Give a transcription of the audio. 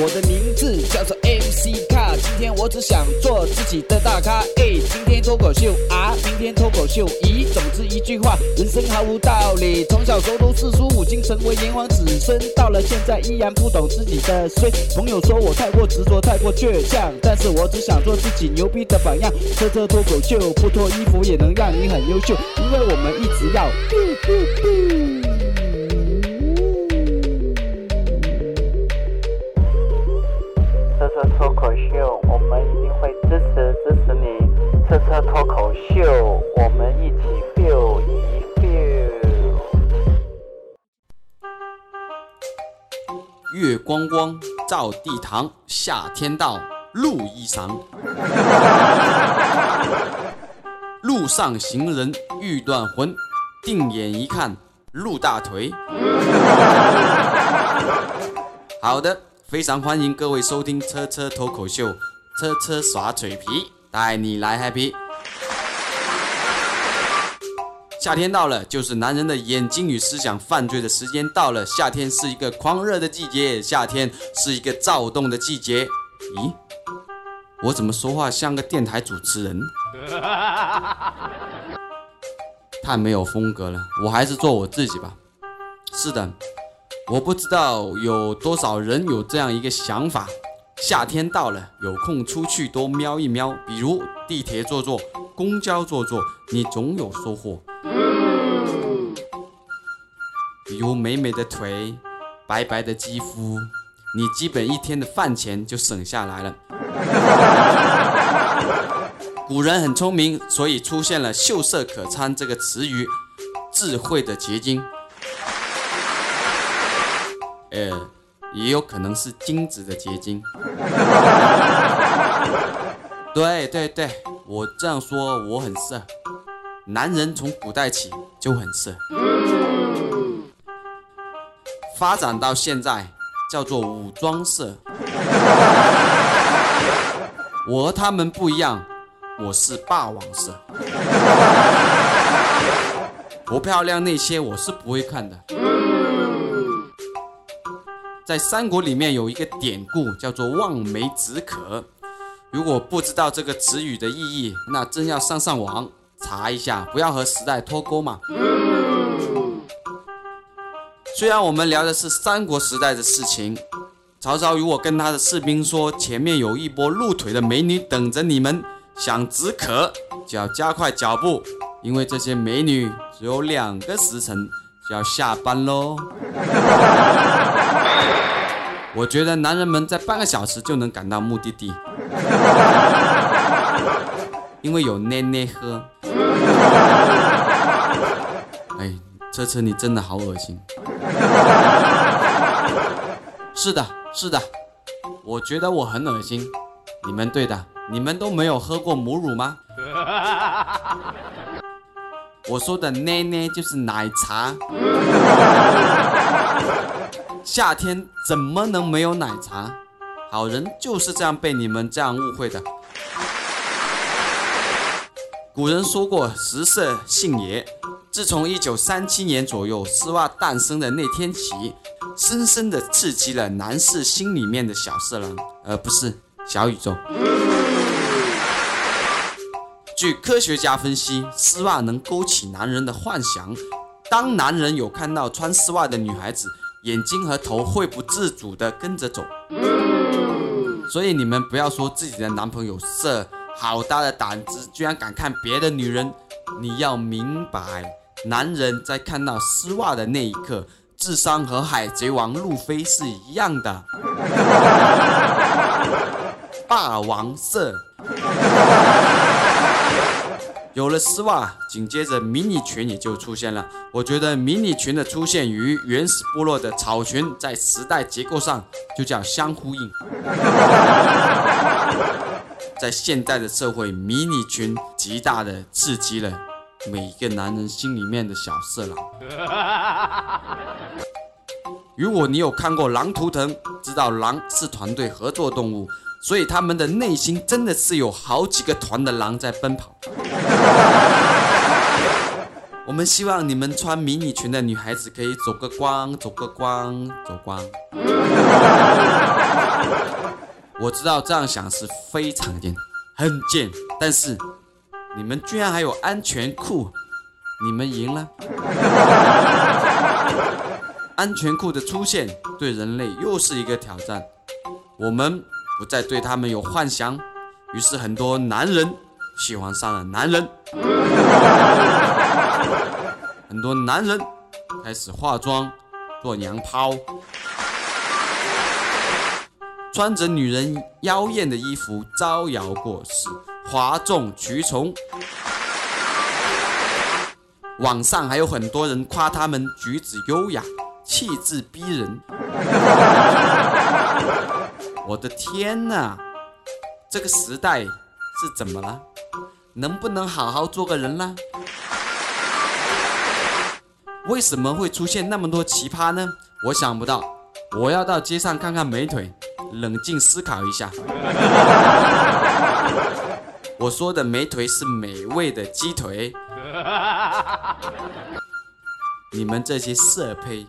我的名字叫做 MC 卡，今天我只想做自己的大咖。哎，今天脱口秀啊，明天脱口秀。咦，总之一句话，人生毫无道理。从小熟读四书五经，成为炎黄子孙，到了现在依然不懂自己的衰。朋友说我太过执着，太过倔强，但是我只想做自己牛逼的榜样。车车脱口秀，不脱衣服也能让你很优秀，因为我们一直要。月光光照地堂，夏天到露衣裳。路上行人欲断魂，定眼一看露大腿。好的，非常欢迎各位收听车车脱口秀，车车耍嘴皮，带你来 happy。夏天到了，就是男人的眼睛与思想犯罪的时间到了。夏天是一个狂热的季节，夏天是一个躁动的季节。咦，我怎么说话像个电台主持人？太没有风格了，我还是做我自己吧。是的，我不知道有多少人有这样一个想法：夏天到了，有空出去多瞄一瞄，比如地铁坐坐，公交坐坐，你总有收获。比如美美的腿，白白的肌肤，你基本一天的饭钱就省下来了。古人很聪明，所以出现了“秀色可餐”这个词语，智慧的结晶。呃，也有可能是精子的结晶。对对对，我这样说我很色。男人从古代起就很色，发展到现在叫做武装色。我和他们不一样，我是霸王色。不漂亮那些我是不会看的。在三国里面有一个典故叫做望梅止渴。如果不知道这个词语的意义，那真要上上网查一下，不要和时代脱钩嘛。虽然我们聊的是三国时代的事情，曹操如果跟他的士兵说前面有一波露腿的美女等着你们，想止渴就要加快脚步，因为这些美女只有两个时辰就要下班喽。我觉得男人们在半个小时就能赶到目的地，因为有奶奶喝。哎，车车你真的好恶心。是的，是的，我觉得我很恶心。你们对的，你们都没有喝过母乳吗？我说的奶奶就是奶茶。夏天怎么能没有奶茶？好人就是这样被你们这样误会的。古人说过“食色，性也”。自从一九三七年左右丝袜诞生的那天起，深深的刺激了男士心里面的小色狼，而不是小宇宙。据科学家分析，丝袜能勾起男人的幻想。当男人有看到穿丝袜的女孩子，眼睛和头会不自主地跟着走。所以你们不要说自己的男朋友色，好大的胆子，居然敢看别的女人。你要明白，男人在看到丝袜的那一刻，智商和海贼王路飞是一样的。霸王色。有了丝袜，紧接着迷你裙也就出现了。我觉得迷你裙的出现与原始部落的草裙在时代结构上就叫相呼应。在现代的社会，迷你裙极大的刺激了每一个男人心里面的小色狼。如果你有看过《狼图腾》，知道狼是团队合作动物，所以他们的内心真的是有好几个团的狼在奔跑。我们希望你们穿迷你裙的女孩子可以走个光，走个光，走光。我知道这样想是非常贱，很贱，但是你们居然还有安全裤，你们赢了。安全裤的出现对人类又是一个挑战，我们不再对他们有幻想，于是很多男人喜欢上了男人，很多男人开始化妆做娘炮，穿着女人妖艳的衣服招摇过市，哗众取宠。网上还有很多人夸他们举止优雅。气质逼人，我的天哪！这个时代是怎么了？能不能好好做个人啦？为什么会出现那么多奇葩呢？我想不到，我要到街上看看美腿，冷静思考一下。我说的美腿是美味的鸡腿。你们这些色胚！